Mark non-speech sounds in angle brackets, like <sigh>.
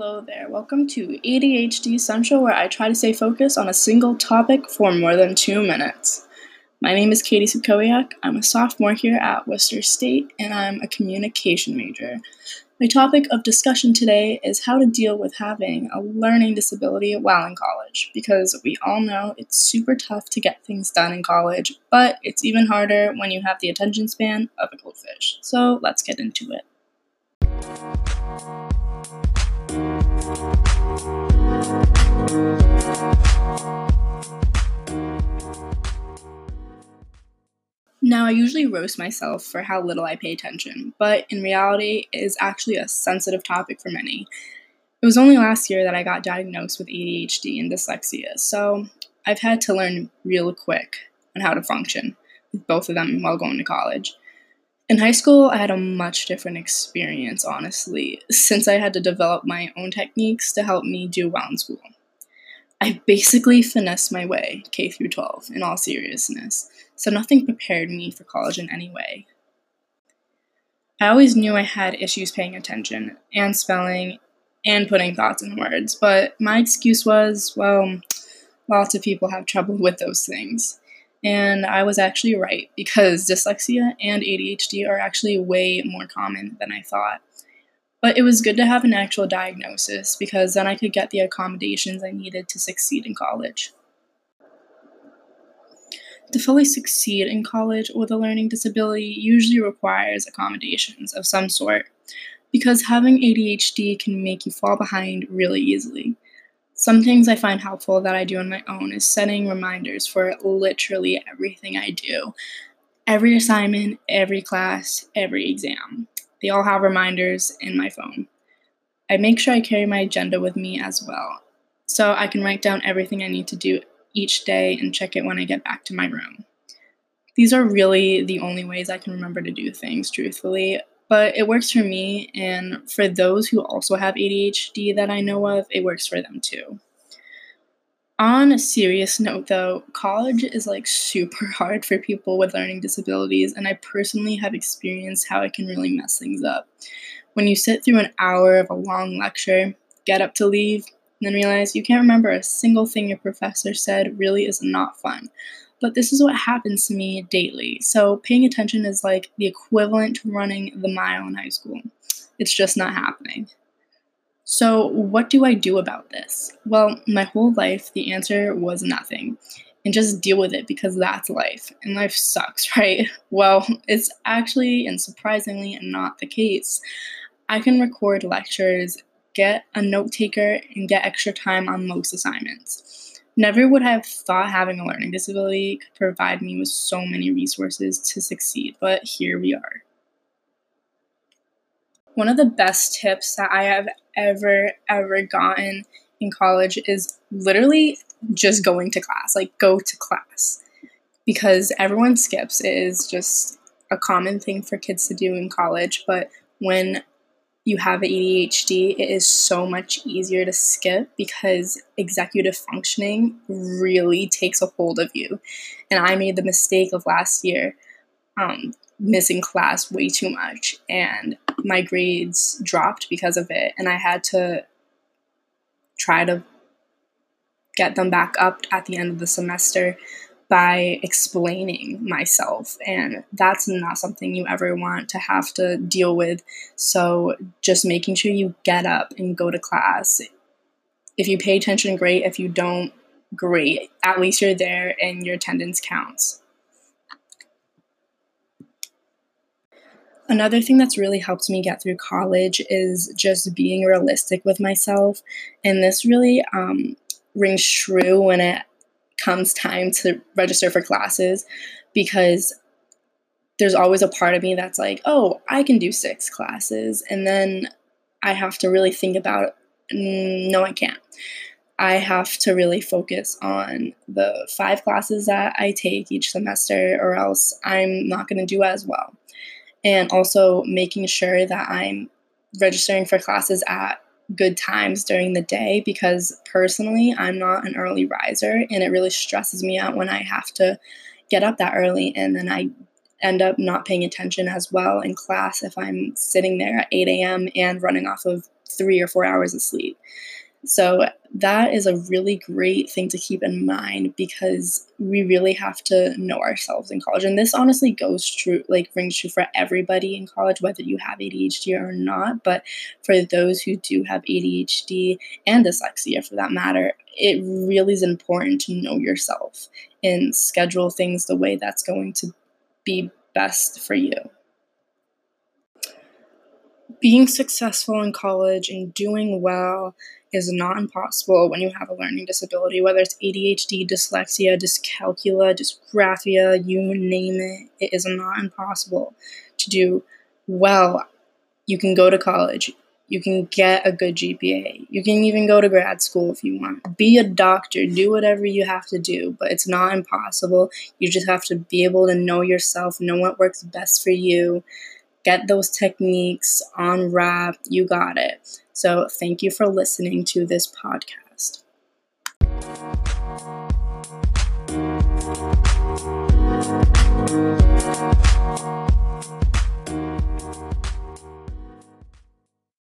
Hello there. Welcome to ADHD Central, where I try to stay focused on a single topic for more than two minutes. My name is Katie Subkowiak. I'm a sophomore here at Worcester State, and I'm a communication major. My topic of discussion today is how to deal with having a learning disability while in college, because we all know it's super tough to get things done in college, but it's even harder when you have the attention span of a goldfish. So let's get into it. Now, I usually roast myself for how little I pay attention, but in reality, it is actually a sensitive topic for many. It was only last year that I got diagnosed with ADHD and dyslexia, so I've had to learn real quick on how to function with both of them while going to college. In high school, I had a much different experience, honestly, since I had to develop my own techniques to help me do well in school. I basically finessed my way K through 12 in all seriousness, so nothing prepared me for college in any way. I always knew I had issues paying attention and spelling and putting thoughts in words, but my excuse was, well, lots of people have trouble <laughs> with those things. And I was actually right because dyslexia and ADHD are actually way more common than I thought. But it was good to have an actual diagnosis because then I could get the accommodations I needed to succeed in college. To fully succeed in college with a learning disability usually requires accommodations of some sort because having ADHD can make you fall behind really easily. Some things I find helpful that I do on my own is setting reminders for literally everything I do every assignment, every class, every exam. They all have reminders in my phone. I make sure I carry my agenda with me as well, so I can write down everything I need to do each day and check it when I get back to my room. These are really the only ways I can remember to do things, truthfully, but it works for me, and for those who also have ADHD that I know of, it works for them too. On a serious note, though, college is like <laughs> super hard for people with learning disabilities, and I personally have experienced how it can really mess things up. When you sit through an hour of a long lecture, get up to leave, and then realize you can't remember a single thing your professor said really is not fun. But this is what happens to me daily, so paying attention is like the equivalent to running the mile in high school. It's just not happening. So, what do I do about this? Well, my whole life, the answer was nothing. And just deal with it because that's life. And life sucks, <laughs> right? Well, it's actually and surprisingly not the case. I can record lectures, get a note taker, and get extra time on most assignments. Never would have thought having a learning disability could provide me with so many resources to succeed, but here we are. One of the best tips that I have ever, ever gotten in college is literally just going to class. Like, go to class. Because everyone skips. It is just a common thing for kids to do in college. But when you have ADHD, it is so much easier to skip because executive functioning really takes a hold of you. And I made the mistake of last year um, missing class way too much. And my grades dropped because of it and I had to try to get them back up at the end of the semester by explaining myself and that's not something you ever want to have to deal with. So just making sure you get up and go to class. If you pay attention great. If you don't great. At least you're there and your attendance counts. Another thing that's really helped me get through college is just being realistic with myself. And this really um, rings true when it comes time to register for classes because there's always a part of me that's like, oh, I can do six classes. And then I have to really think about, mm, no, I can't. I have to really focus on the five classes that I take each semester, or else I'm not going to do as well and also making sure that I'm registering for classes at good times during the day because personally I'm not an early riser and it really stresses me out when I have to get up that early and then I end up not paying attention as well in class if I'm sitting there at 8 a.m. and running off of three or four hours of sleep. So that is a really great thing to keep in mind because we really have to know ourselves in college. And this honestly goes true, like rings true for everybody in college, whether you have ADHD or not. But for those who do have ADHD and dyslexia for that matter, it really is important to know yourself and schedule things the way that's going to be best for you being successful in college and doing well is not impossible when you have a learning disability, whether it's ADHD, dyslexia, dyscalculia, dysgraphia, you name it. It is not impossible to do well. You can go to college. You can get a good GPA. You can even go to grad school if you want. Be a doctor. Do whatever you have to do, but it's not impossible. You just have to be able to know yourself, know what works best for you, get those techniques on wrap. You got it. So, thank you for listening to this podcast.